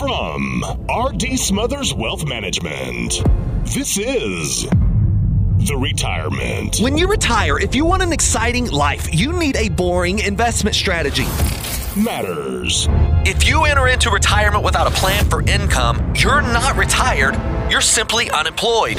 From RD Smothers Wealth Management, this is The Retirement. When you retire, if you want an exciting life, you need a boring investment strategy. Matters. If you enter into retirement without a plan for income, you're not retired, you're simply unemployed.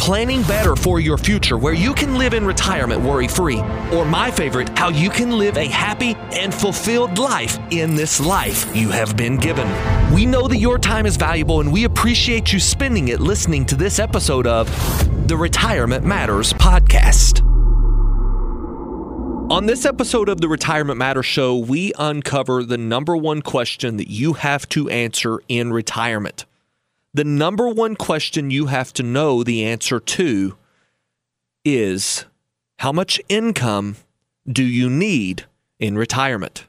planning better for your future where you can live in retirement worry free, or my favorite, how you can live a happy and fulfilled life in this life you have been given. We know that your time is valuable and we appreciate you spending it listening to this episode of the Retirement Matters podcast. On this episode of the Retirement Matters show, we uncover the number one question that you have to answer in retirement the number one question you have to know the answer to is how much income do you need in retirement?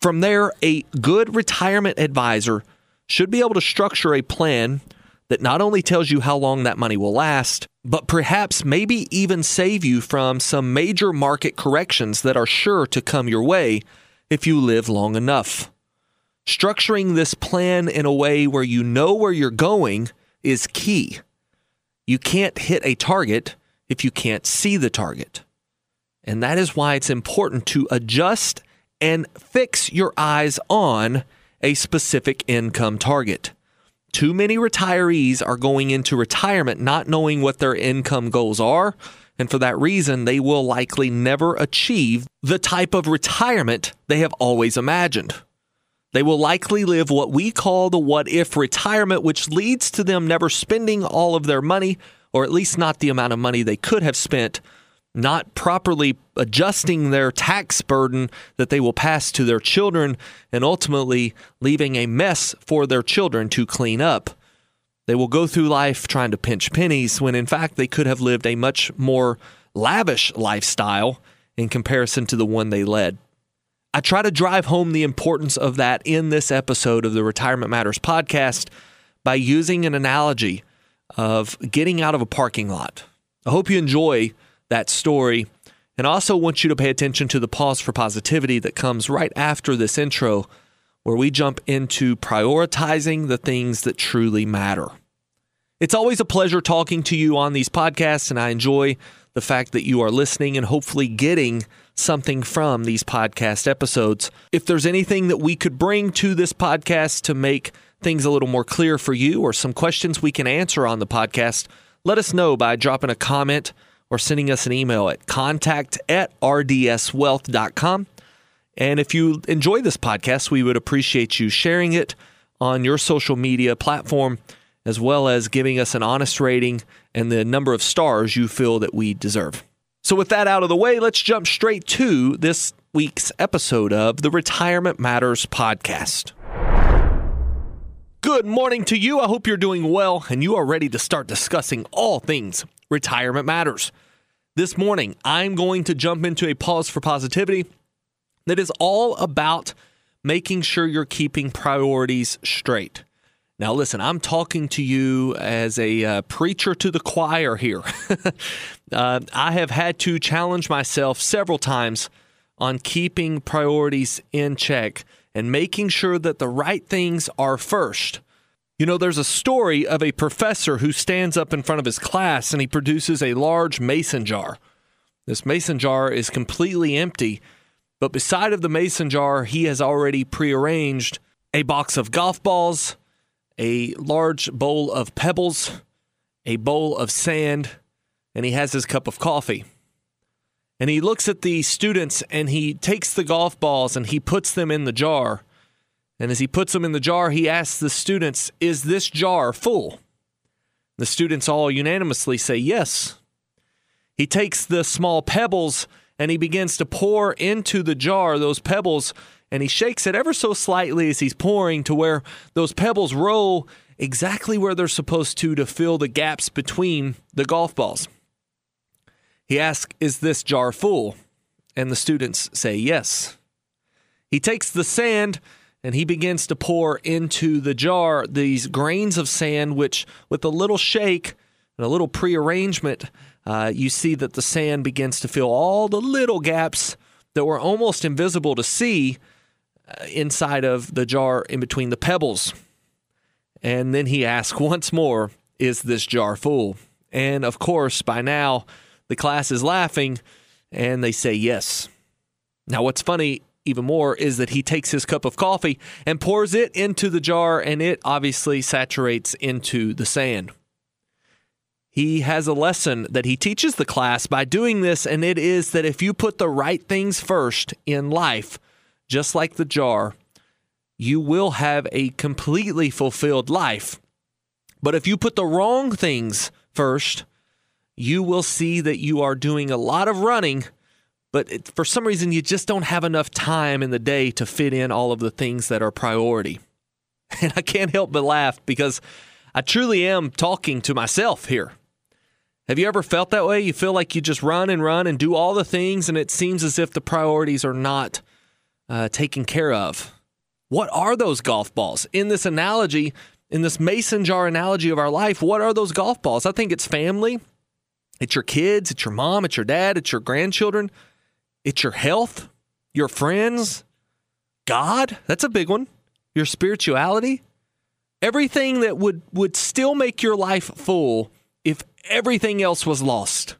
From there, a good retirement advisor should be able to structure a plan that not only tells you how long that money will last, but perhaps maybe even save you from some major market corrections that are sure to come your way if you live long enough. Structuring this plan in a way where you know where you're going is key. You can't hit a target if you can't see the target. And that is why it's important to adjust and fix your eyes on a specific income target. Too many retirees are going into retirement not knowing what their income goals are, and for that reason, they will likely never achieve the type of retirement they have always imagined. They will likely live what we call the what if retirement, which leads to them never spending all of their money, or at least not the amount of money they could have spent, not properly adjusting their tax burden that they will pass to their children, and ultimately leaving a mess for their children to clean up. They will go through life trying to pinch pennies when in fact they could have lived a much more lavish lifestyle in comparison to the one they led. I try to drive home the importance of that in this episode of the Retirement Matters podcast by using an analogy of getting out of a parking lot. I hope you enjoy that story and also want you to pay attention to the pause for positivity that comes right after this intro, where we jump into prioritizing the things that truly matter. It's always a pleasure talking to you on these podcasts, and I enjoy the fact that you are listening and hopefully getting something from these podcast episodes. If there's anything that we could bring to this podcast to make things a little more clear for you or some questions we can answer on the podcast, let us know by dropping a comment or sending us an email at contact at rdswealth.com. And if you enjoy this podcast, we would appreciate you sharing it on your social media platform, as well as giving us an honest rating and the number of stars you feel that we deserve. So, with that out of the way, let's jump straight to this week's episode of the Retirement Matters podcast. Good morning to you. I hope you're doing well and you are ready to start discussing all things retirement matters. This morning, I'm going to jump into a pause for positivity that is all about making sure you're keeping priorities straight. Now, listen, I'm talking to you as a uh, preacher to the choir here. uh, I have had to challenge myself several times on keeping priorities in check and making sure that the right things are first. You know, there's a story of a professor who stands up in front of his class and he produces a large mason jar. This mason jar is completely empty, but beside of the mason jar, he has already prearranged a box of golf balls a large bowl of pebbles, a bowl of sand, and he has his cup of coffee. And he looks at the students and he takes the golf balls and he puts them in the jar. And as he puts them in the jar, he asks the students, Is this jar full? The students all unanimously say yes. He takes the small pebbles and he begins to pour into the jar those pebbles and he shakes it ever so slightly as he's pouring to where those pebbles roll exactly where they're supposed to to fill the gaps between the golf balls. He asks, Is this jar full? And the students say yes. He takes the sand and he begins to pour into the jar these grains of sand, which, with a little shake and a little prearrangement, uh, you see that the sand begins to fill all the little gaps that were almost invisible to see inside of the jar in between the pebbles. And then he asks once more, Is this jar full? And of course, by now, the class is laughing and they say yes. Now, what's funny even more is that he takes his cup of coffee and pours it into the jar, and it obviously saturates into the sand. He has a lesson that he teaches the class by doing this, and it is that if you put the right things first in life, just like the jar, you will have a completely fulfilled life. But if you put the wrong things first, you will see that you are doing a lot of running but it, for some reason you just don't have enough time in the day to fit in all of the things that are priority. And I can't help but laugh because I truly am talking to myself here. Have you ever felt that way? You feel like you just run and run and do all the things, and it seems as if the priorities are not uh, taken care of. What are those golf balls? In this analogy, in this mason jar analogy of our life, what are those golf balls? I think it's family, it's your kids, it's your mom, it's your dad, it's your grandchildren. It's your health, your friends, God. That's a big one. Your spirituality. Everything that would, would still make your life full if everything else was lost.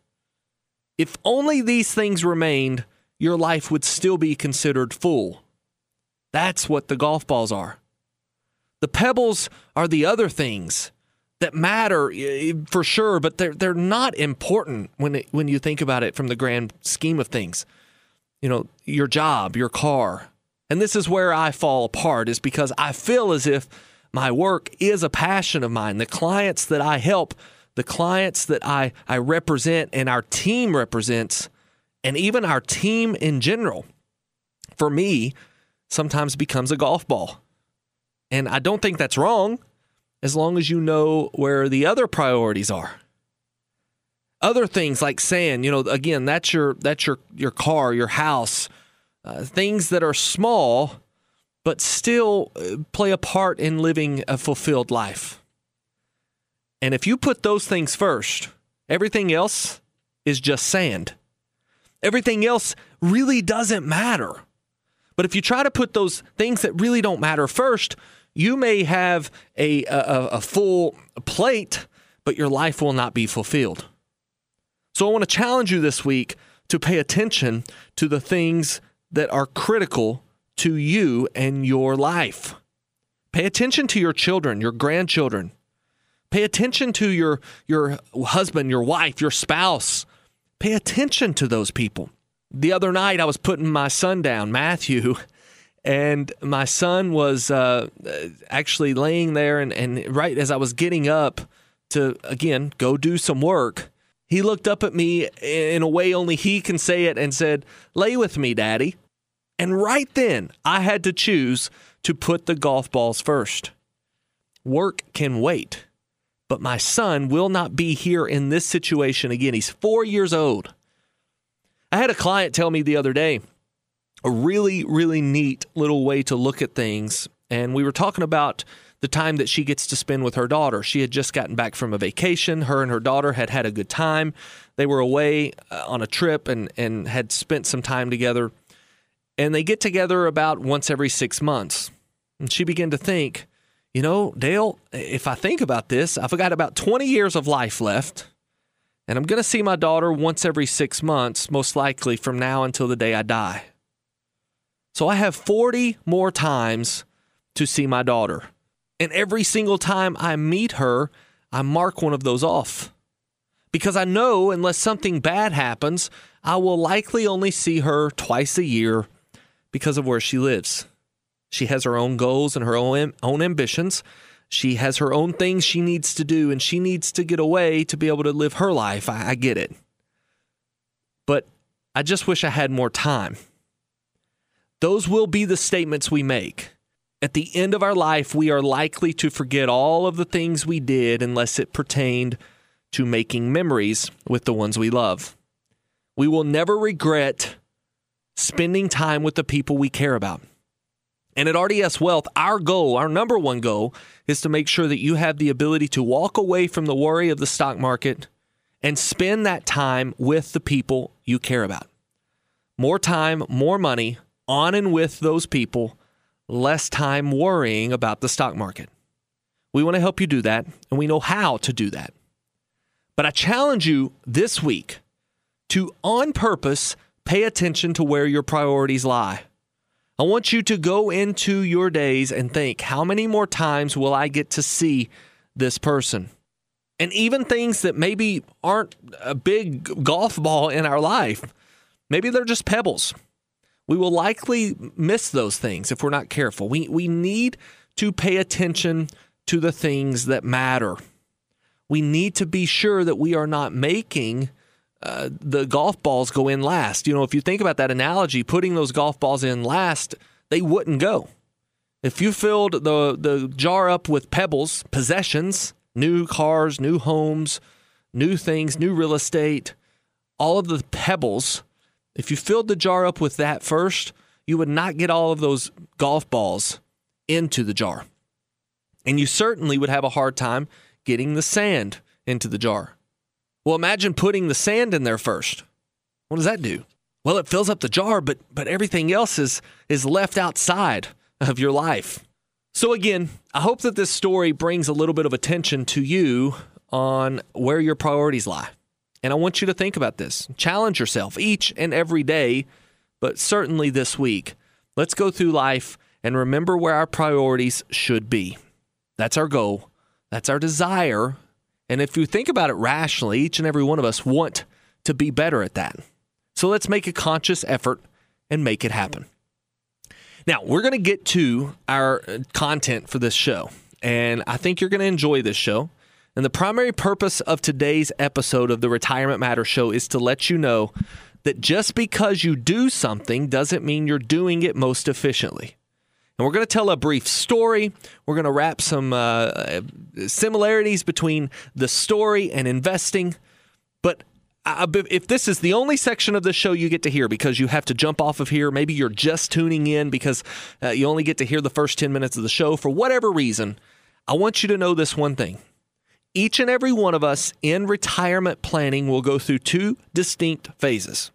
If only these things remained, your life would still be considered full. That's what the golf balls are. The pebbles are the other things that matter for sure, but they're they're not important when it, when you think about it from the grand scheme of things you know, your job, your car. And this is where I fall apart is because I feel as if my work is a passion of mine. The clients that I help, the clients that I, I represent and our team represents, and even our team in general, for me, sometimes becomes a golf ball. And I don't think that's wrong as long as you know where the other priorities are. Other things like sand you know again that's your that's your your car your house uh, things that are small but still uh, play a part in living a fulfilled life. And if you put those things first everything else is just sand everything else really doesn't matter but if you try to put those things that really don't matter first you may have a, a, a full plate but your life will not be fulfilled so I want to challenge you this week to pay attention to the things that are critical to you and your life. Pay attention to your children, your grandchildren. Pay attention to your, your husband, your wife, your spouse. Pay attention to those people. The other night, I was putting my son down, Matthew, and my son was uh, actually laying there. And, and right as I was getting up to, again, go do some work, he looked up at me in a way only he can say it and said, Lay with me, Daddy. And right then, I had to choose to put the golf balls first. Work can wait, but my son will not be here in this situation again. He's four years old. I had a client tell me the other day a really, really neat little way to look at things. And we were talking about the time that she gets to spend with her daughter. She had just gotten back from a vacation. Her and her daughter had had a good time. They were away uh, on a trip and, and had spent some time together. And they get together about once every six months. And she began to think, you know, Dale, if I think about this, I've got about 20 years of life left. And I'm going to see my daughter once every six months, most likely from now until the day I die. So I have 40 more times to see my daughter. And every single time I meet her, I mark one of those off. Because I know unless something bad happens, I will likely only see her twice a year because of where she lives. She has her own goals and her own, own ambitions. She has her own things she needs to do, and she needs to get away to be able to live her life. I, I get it. But I just wish I had more time. Those will be the statements we make. At the end of our life, we are likely to forget all of the things we did unless it pertained to making memories with the ones we love. We will never regret spending time with the people we care about. And at RDS Wealth, our goal, our number one goal, is to make sure that you have the ability to walk away from the worry of the stock market and spend that time with the people you care about. More time, more money on and with those people, less time worrying about the stock market. We want to help you do that, and we know how to do that. But I challenge you this week to, on purpose, pay attention to where your priorities lie. I want you to go into your days and think how many more times will I get to see this person? And even things that maybe aren't a big golf ball in our life, maybe they're just pebbles. We will likely miss those things if we're not careful. We, we need to pay attention to the things that matter. We need to be sure that we are not making the golf balls go in last. You know, if you think about that analogy, putting those golf balls in last, they wouldn't go. If you filled the the jar up with pebbles, possessions, new cars, new homes, new things, new real estate, all of the pebbles, if you filled the jar up with that first, you would not get all of those golf balls into the jar. And you certainly would have a hard time getting the sand into the jar. Well, imagine putting the sand in there first. What does that do? Well, it fills up the jar, but but everything else is is left outside of your life. So again, I hope that this story brings a little bit of attention to you on where your priorities lie. And I want you to think about this. Challenge yourself each and every day, but certainly this week. Let's go through life and remember where our priorities should be. That's our goal. That's our desire and if you think about it rationally, each and every one of us want to be better at that. So let's make a conscious effort and make it happen. Now, we're going to get to our uh, content for this show, and I think you're going to enjoy this show. And the primary purpose of today's episode of the Retirement Matter Show is to let you know that just because you do something doesn't mean you're doing it most efficiently. And we're going to tell a brief story. We're going to wrap some uh, similarities between the story and investing. But if this is the only section of the show you get to hear because you have to jump off of here, maybe you're just tuning in because uh, you only get to hear the first 10 minutes of the show for whatever reason, I want you to know this one thing. Each and every one of us in retirement planning will go through two distinct phases.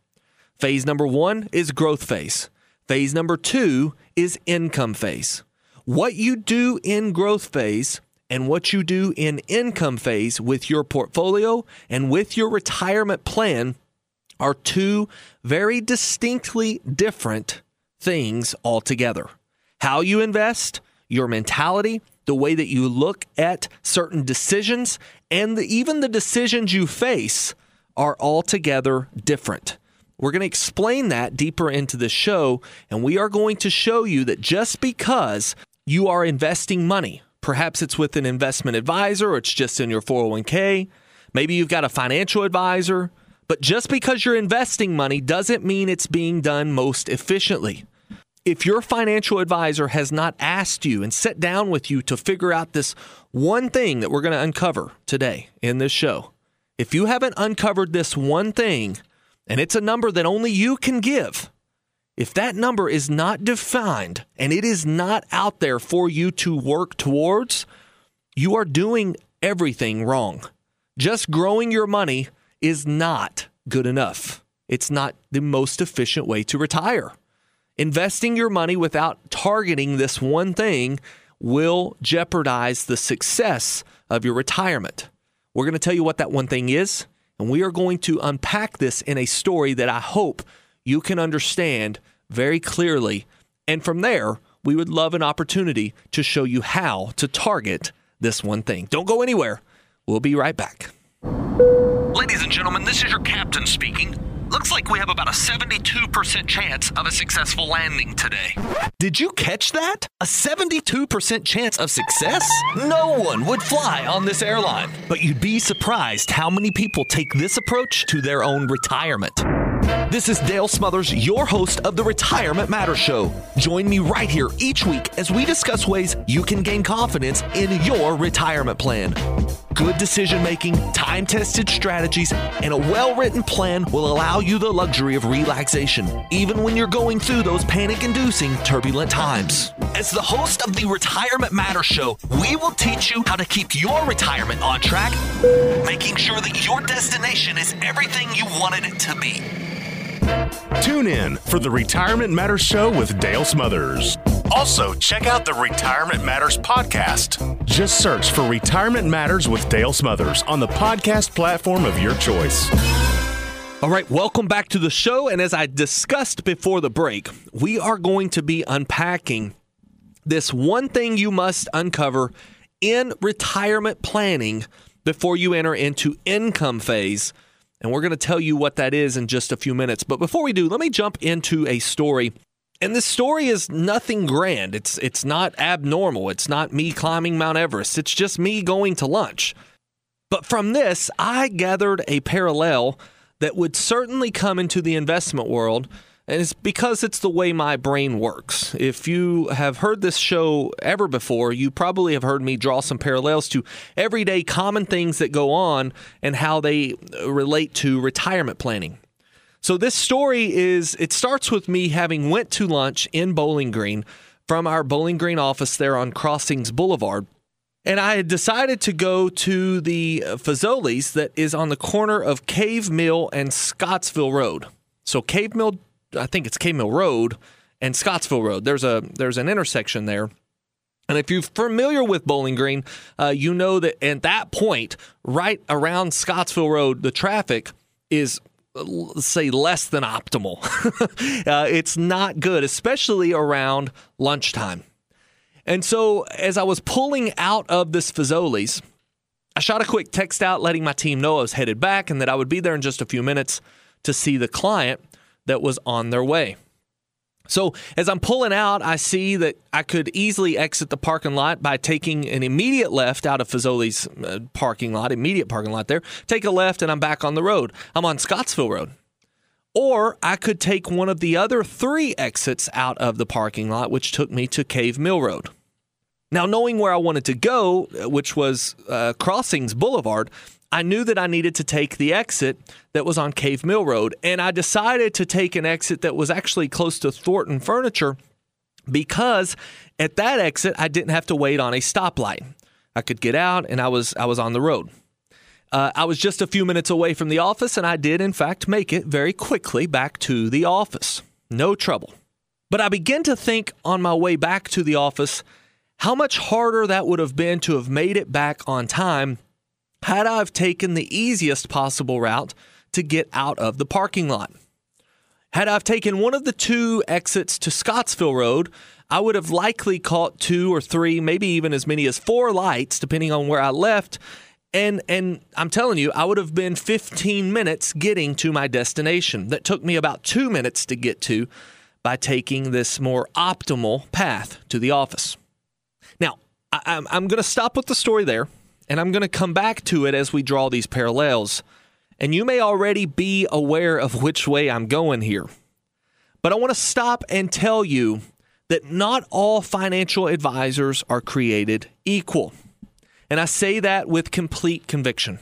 Phase number one is growth phase. Phase number two is income phase. What you do in growth phase and what you do in income phase with your portfolio and with your retirement plan are two very distinctly different things altogether. How you invest, your mentality, the way that you look at certain decisions, and the, even the decisions you face are altogether different. We're going to explain that deeper into the show, and we are going to show you that just because you are investing money, perhaps it's with an investment advisor or it's just in your 401k, maybe you've got a financial advisor, but just because you're investing money doesn't mean it's being done most efficiently. If your financial advisor has not asked you and sat down with you to figure out this one thing that we're going to uncover today in this show, if you haven't uncovered this one thing, and it's a number that only you can give, if that number is not defined and it is not out there for you to work towards, you are doing everything wrong. Just growing your money is not good enough. It's not the most efficient way to retire. Investing your money without targeting this one thing will jeopardize the success of your retirement. We're going to tell you what that one thing is and we are going to unpack this in a story that I hope you can understand very clearly. And from there, we would love an opportunity to show you how to target this one thing. Don't go anywhere. We'll be right back. Ladies and gentlemen, this is your captain speaking. Looks like we have about a 72% chance of a successful landing today. Did you catch that? A 72% chance of success? No one would fly on this airline. But you'd be surprised how many people take this approach to their own retirement. This is Dale Smothers, your host of the Retirement Matters Show. Join me right here each week as we discuss ways you can gain confidence in your retirement plan. Good decision making, time tested strategies, and a well written plan will allow you the luxury of relaxation, even when you're going through those panic inducing turbulent times. As the host of the Retirement Matters Show, we will teach you how to keep your retirement on track, making sure that your destination is everything you wanted it to be. Tune in for the Retirement Matters Show with Dale Smothers. Also, check out the Retirement Matters podcast. Just search for Retirement Matters with Dale Smothers on the podcast platform of your choice. All right, welcome back to the show. And as I discussed before the break, we are going to be unpacking this one thing you must uncover in retirement planning before you enter into income phase and we're going to tell you what that is in just a few minutes. But before we do, let me jump into a story. And this story is nothing grand. It's it's not abnormal. It's not me climbing Mount Everest. It's just me going to lunch. But from this, I gathered a parallel that would certainly come into the investment world and it's because it's the way my brain works. If you have heard this show ever before, you probably have heard me draw some parallels to everyday common things that go on and how they uh, relate to retirement planning. So this story is it starts with me having went to lunch in Bowling Green from our Bowling Green office there on Crossings Boulevard. And I had decided to go to the Fazoli's that is on the corner of Cave Mill and Scottsville Road. So Cave Mill I think it's Cave Mill Road and Scottsville Road. There's a there's an intersection there. And if you're familiar with Bowling Green, uh, you know that at that point, right around Scottsville Road, the traffic is say less than optimal. uh, it's not good, especially around lunchtime. And so, as I was pulling out of this Fazoli's, I shot a quick text out letting my team know I was headed back and that I would be there in just a few minutes to see the client that was on their way. So as I'm pulling out, I see that I could easily exit the parking lot by taking an immediate left out of Fazoli's uh, parking lot, immediate parking lot there. Take a left and I'm back on the road. I'm on Scottsville Road. Or I could take one of the other three exits out of the parking lot, which took me to Cave Mill Road. Now, knowing where I wanted to go, which was uh, Crossings Boulevard, I knew that I needed to take the exit that was on Cave Mill Road, and I decided to take an exit that was actually close to Thornton Furniture because at that exit I didn't have to wait on a stoplight. I could get out and I was I was on the road. Uh, I was just a few minutes away from the office, and I did in fact make it very quickly back to the office. No trouble. But I began to think on my way back to the office how much harder that would have been to have made it back on time had I have taken the easiest possible route to get out of the parking lot. Had I've taken one of the two exits to Scottsville Road, I would have likely caught two or three, maybe even as many as four lights, depending on where I left. And and I'm telling you, I would have been 15 minutes getting to my destination. That took me about two minutes to get to by taking this more optimal path to the office. Now, I, I'm, I'm going to stop with the story there and I'm going to come back to it as we draw these parallels. And you may already be aware of which way I'm going here. But I want to stop and tell you that not all financial advisors are created equal. And I say that with complete conviction.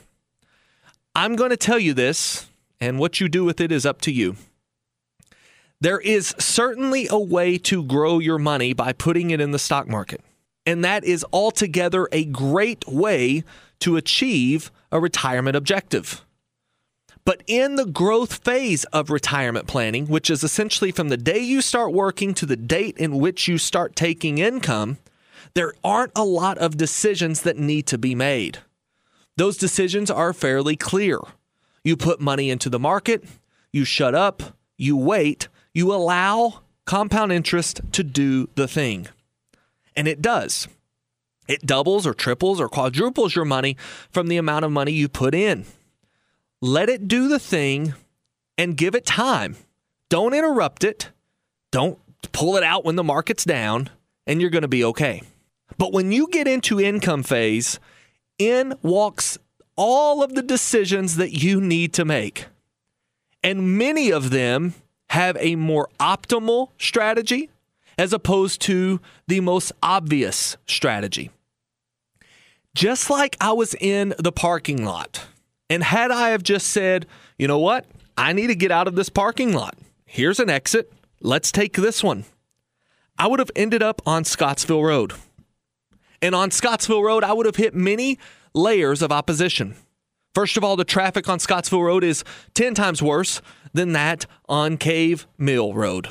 I'm going to tell you this, and what you do with it is up to you. There is certainly a way to grow your money by putting it in the stock market. And that is altogether a great way to achieve a retirement objective. But in the growth phase of retirement planning, which is essentially from the day you start working to the date in which you start taking income, there aren't a lot of decisions that need to be made. Those decisions are fairly clear. You put money into the market, you shut up, you wait, you allow compound interest to do the thing. And it does. It doubles or triples or quadruples your money from the amount of money you put in. Let it do the thing and give it time. Don't interrupt it. Don't pull it out when the market's down, and you're going to be okay. But when you get into income phase, in walks all of the decisions that you need to make. And many of them have a more optimal strategy as opposed to the most obvious strategy. Just like I was in the parking lot, and had I have just said, you know what, I need to get out of this parking lot. Here's an exit. Let's take this one. I would have ended up on Scottsville Road. And on Scottsville Road, I would have hit many layers of opposition. First of all, the traffic on Scottsville Road is 10 times worse than that on Cave Mill Road.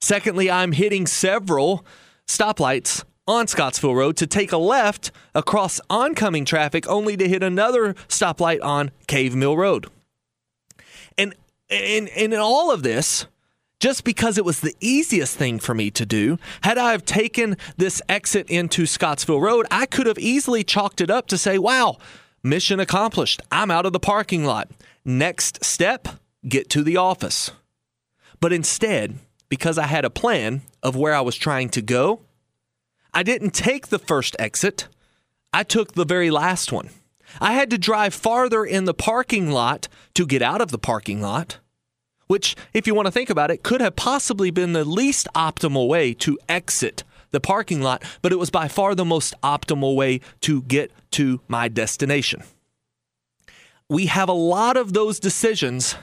Secondly, I'm hitting several stoplights on Scottsville Road to take a left across oncoming traffic only to hit another stoplight on Cave Mill Road. And, and, and in all of this, just because it was the easiest thing for me to do, had I have taken this exit into Scottsville Road, I could have easily chalked it up to say, wow, mission accomplished. I'm out of the parking lot. Next step, get to the office. But instead, because I had a plan of where I was trying to go, I didn't take the first exit. I took the very last one. I had to drive farther in the parking lot to get out of the parking lot, which, if you want to think about it, could have possibly been the least optimal way to exit the parking lot, but it was by far the most optimal way to get to my destination. We have a lot of those decisions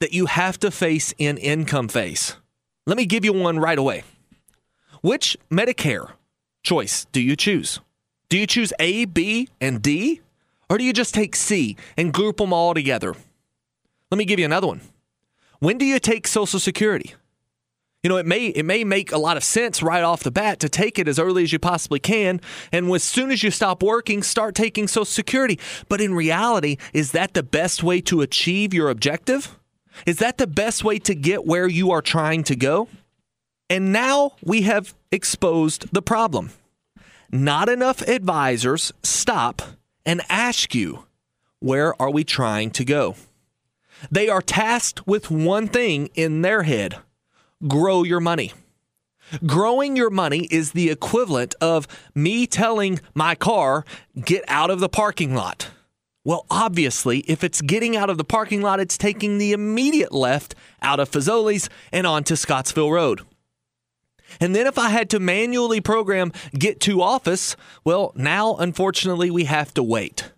that you have to face in income phase. Let me give you one right away. Which Medicare choice do you choose? Do you choose A, B, and D? Or do you just take C and group them all together? Let me give you another one. When do you take Social Security? You know, it may it may make a lot of sense right off the bat to take it as early as you possibly can, and as soon as you stop working, start taking Social Security. But in reality, is that the best way to achieve your objective? Is that the best way to get where you are trying to go? And now we have exposed the problem. Not enough advisors stop and ask you, where are we trying to go? They are tasked with one thing in their head grow your money. Growing your money is the equivalent of me telling my car, get out of the parking lot. Well, obviously, if it's getting out of the parking lot, it's taking the immediate left out of Fazoli's and onto Scottsville Road. And then if I had to manually program get to office, well, now unfortunately we have to wait.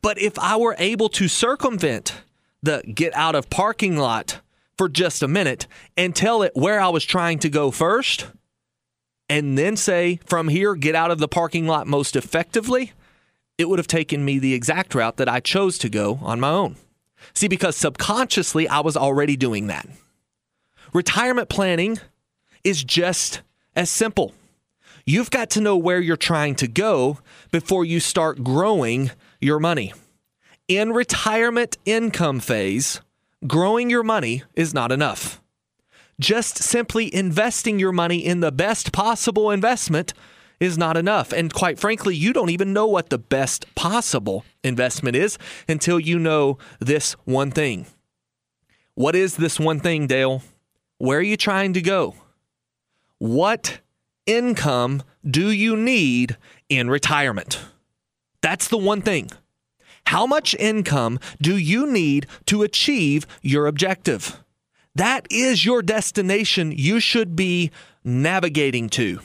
But if I were able to circumvent the get out of parking lot for just a minute and tell it where I was trying to go first, and then say from here, get out of the parking lot most effectively, it would have taken me the exact route that I chose to go on my own. See, because subconsciously I was already doing that. Retirement planning is just as simple. You've got to know where you're trying to go before you start growing your money. In retirement income phase, growing your money is not enough. Just simply investing your money in the best possible investment is not enough. And quite frankly, you don't even know what the best possible investment is until you know this one thing. What is this one thing, Dale? Where are you trying to go? What income do you need in retirement? That's the one thing. How much income do you need to achieve your objective? That is your destination you should be navigating to.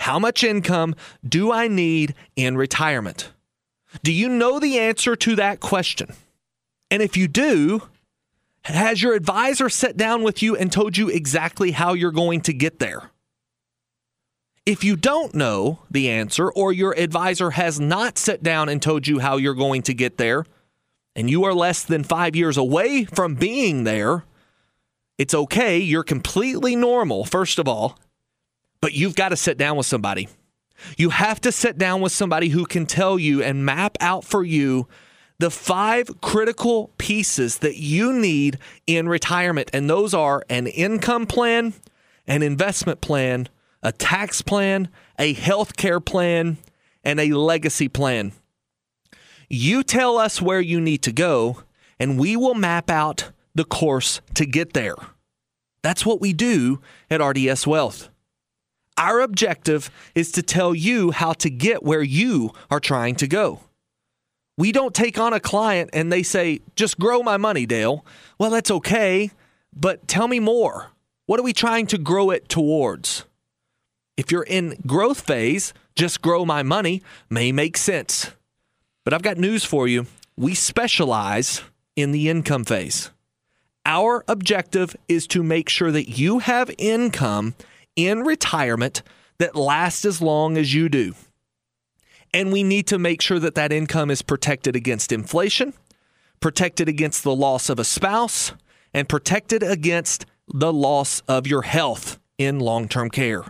How much income do I need in retirement? Do you know the answer to that question? And if you do, has your advisor sat down with you and told you exactly how you're going to get there? If you don't know the answer, or your advisor has not sat down and told you how you're going to get there, and you are less than five years away from being there, it's okay. You're completely normal, first of all. But you've got to sit down with somebody. You have to sit down with somebody who can tell you and map out for you the five critical pieces that you need in retirement. And those are an income plan, an investment plan, a tax plan, a health care plan, and a legacy plan. You tell us where you need to go, and we will map out the course to get there. That's what we do at RDS Wealth. Our objective is to tell you how to get where you are trying to go. We don't take on a client and they say, just grow my money, Dale. Well, that's okay, but tell me more. What are we trying to grow it towards? If you're in growth phase, just grow my money may make sense. But I've got news for you. We specialize in the income phase. Our objective is to make sure that you have income in retirement that lasts as long as you do. And we need to make sure that that income is protected against inflation, protected against the loss of a spouse, and protected against the loss of your health in long term care.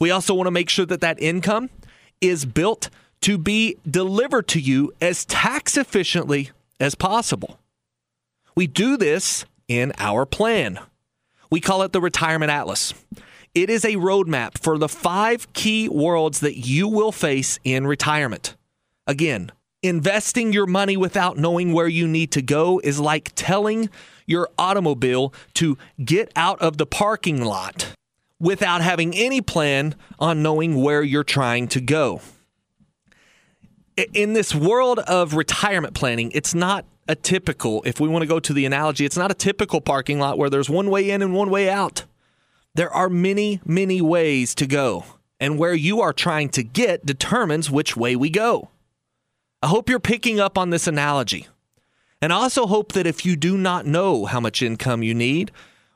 We also want to make sure that that income is built to be delivered to you as tax efficiently as possible. We do this in our plan. We call it the Retirement Atlas. It is a roadmap for the five key worlds that you will face in retirement. Again, investing your money without knowing where you need to go is like telling your automobile to get out of the parking lot without having any plan on knowing where you're trying to go. In this world of retirement planning, it's not a typical, if we want to go to the analogy, it's not a typical parking lot where there's one way in and one way out. There are many, many ways to go, and where you are trying to get determines which way we go. I hope you're picking up on this analogy. And I also hope that if you do not know how much income you need,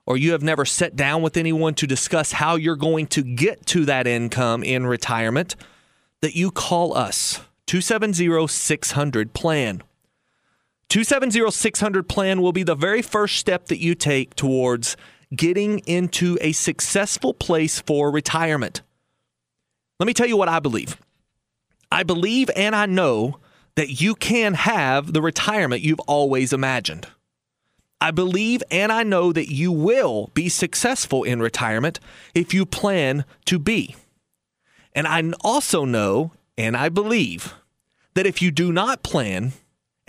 or you have never sat down with anyone to discuss how you're going to get to that income in retirement, that you call us 270 600 plan. 270 600 plan will be the very first step that you take towards getting into a successful place for retirement. Let me tell you what I believe. I believe and I know that you can have the retirement you've always imagined. I believe and I know that you will be successful in retirement if you plan to be. And I also know and I believe that if you do not plan,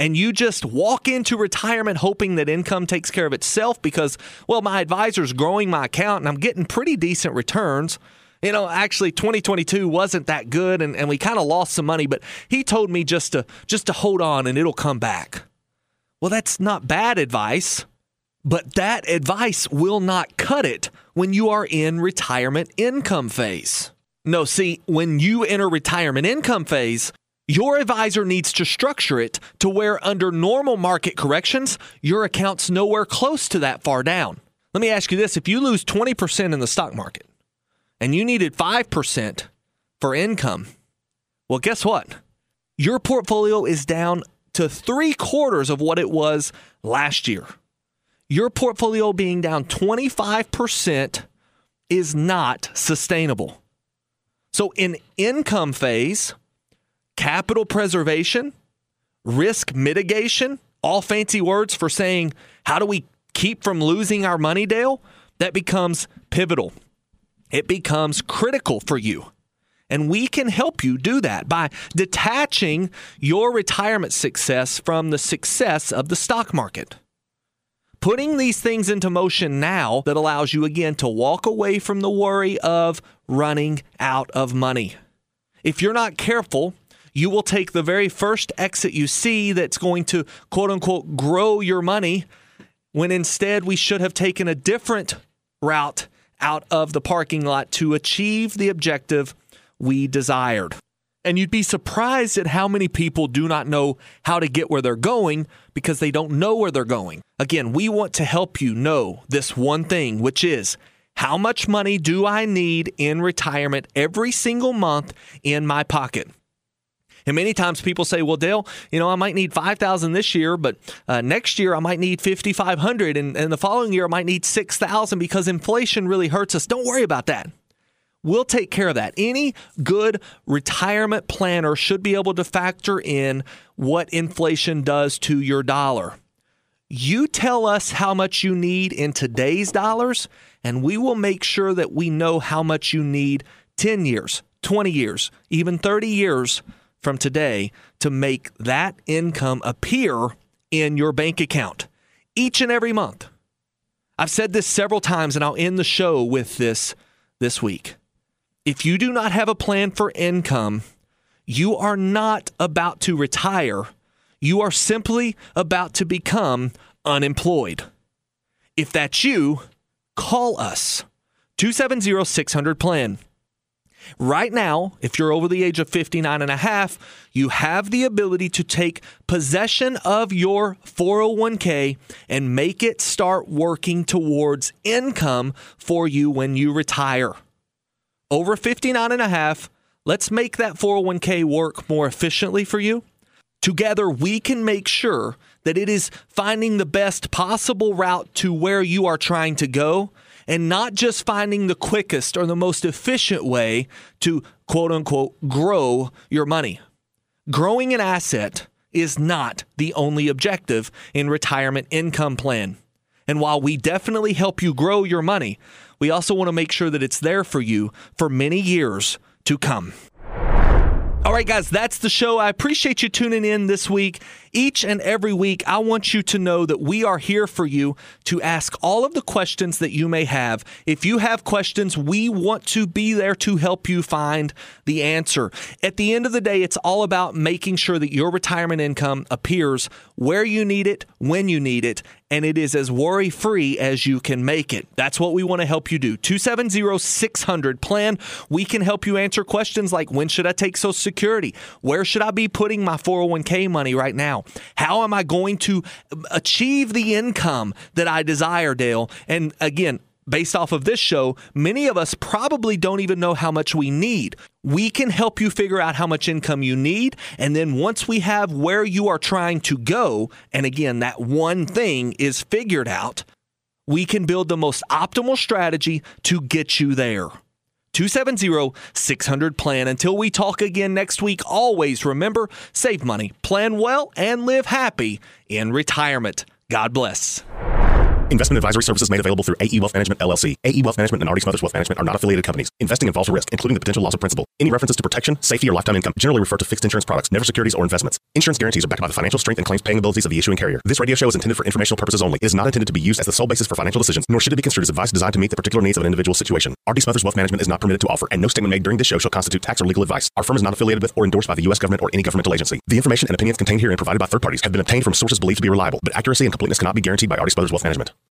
and you just walk into retirement hoping that income takes care of itself because, well, my advisor's growing my account and I'm getting pretty decent returns. You know, actually 2022 wasn't that good and, and we kind of lost some money, but he told me just to just to hold on and it'll come back. Well, that's not bad advice, but that advice will not cut it when you are in retirement income phase. No, see, when you enter retirement income phase, your advisor needs to structure it to where, under normal market corrections, your account's nowhere close to that far down. Let me ask you this if you lose 20% in the stock market and you needed 5% for income, well, guess what? Your portfolio is down to three quarters of what it was last year. Your portfolio being down 25% is not sustainable. So, in income phase, capital preservation, risk mitigation, all fancy words for saying, how do we keep from losing our money, Dale? That becomes pivotal. It becomes critical for you. And we can help you do that by detaching your retirement success from the success of the stock market. Putting these things into motion now that allows you again to walk away from the worry of running out of money. If you're not careful, you will take the very first exit you see that's going to quote unquote grow your money when instead we should have taken a different route out of the parking lot to achieve the objective we desired. And you'd be surprised at how many people do not know how to get where they're going because they don't know where they're going. Again, we want to help you know this one thing, which is how much money do I need in retirement every single month in my pocket? And many times people say, "Well, Dale, you know, I might need five thousand this year, but uh, next year I might need fifty five hundred, and, and the following year I might need six thousand because inflation really hurts us." Don't worry about that. We'll take care of that. Any good retirement planner should be able to factor in what inflation does to your dollar. You tell us how much you need in today's dollars, and we will make sure that we know how much you need 10 years, 20 years, even 30 years from today to make that income appear in your bank account each and every month. I've said this several times and I'll end the show with this this week. If you do not have a plan for income, you are not about to retire. you are simply about to become unemployed. If that's you, call us 270 600 plan. Right now, if you're over the age of 59 and a half, you have the ability to take possession of your 401k and make it start working towards income for you when you retire. Over 59 and a half, let's make that 401k work more efficiently for you. Together, we can make sure that it is finding the best possible route to where you are trying to go and not just finding the quickest or the most efficient way to quote unquote grow your money. Growing an asset is not the only objective in retirement income plan. And while we definitely help you grow your money, we also want to make sure that it's there for you for many years to come. All right, guys, that's the show. I appreciate you tuning in this week. Each and every week, I want you to know that we are here for you to ask all of the questions that you may have. If you have questions, we want to be there to help you find the answer. At the end of the day, it's all about making sure that your retirement income appears where you need it, when you need it, and it is as worry free as you can make it. That's what we want to help you do. 270 600 plan. We can help you answer questions like when should I take Social Security? Where should I be putting my 401k money right now? How am I going to achieve the income that I desire, Dale? And again, based off of this show, many of us probably don't even know how much we need. We can help you figure out how much income you need. And then once we have where you are trying to go, and again, that one thing is figured out, we can build the most optimal strategy to get you there. 270 600 plan. Until we talk again next week, always remember save money, plan well, and live happy in retirement. God bless. Investment advisory services made available through AE Wealth Management LLC. AE Wealth Management and R.D. Smothers Wealth Management are not affiliated companies. Investing involves risk, including the potential loss of principal. Any references to protection, safety, or lifetime income generally refer to fixed insurance products, never securities or investments. Insurance guarantees are backed by the financial strength and claims paying abilities of the issuing carrier. This radio show is intended for informational purposes only. It is not intended to be used as the sole basis for financial decisions, nor should it be construed as advice designed to meet the particular needs of an individual situation. R.D. Smothers Wealth Management is not permitted to offer, and no statement made during this show shall constitute tax or legal advice. Our firm is not affiliated with or endorsed by the U.S. government or any governmental agency. The information and opinions contained herein provided by third parties have been obtained from sources believed to be reliable, but accuracy and completeness cannot be guaranteed by R.D. Smothers Wealth Management.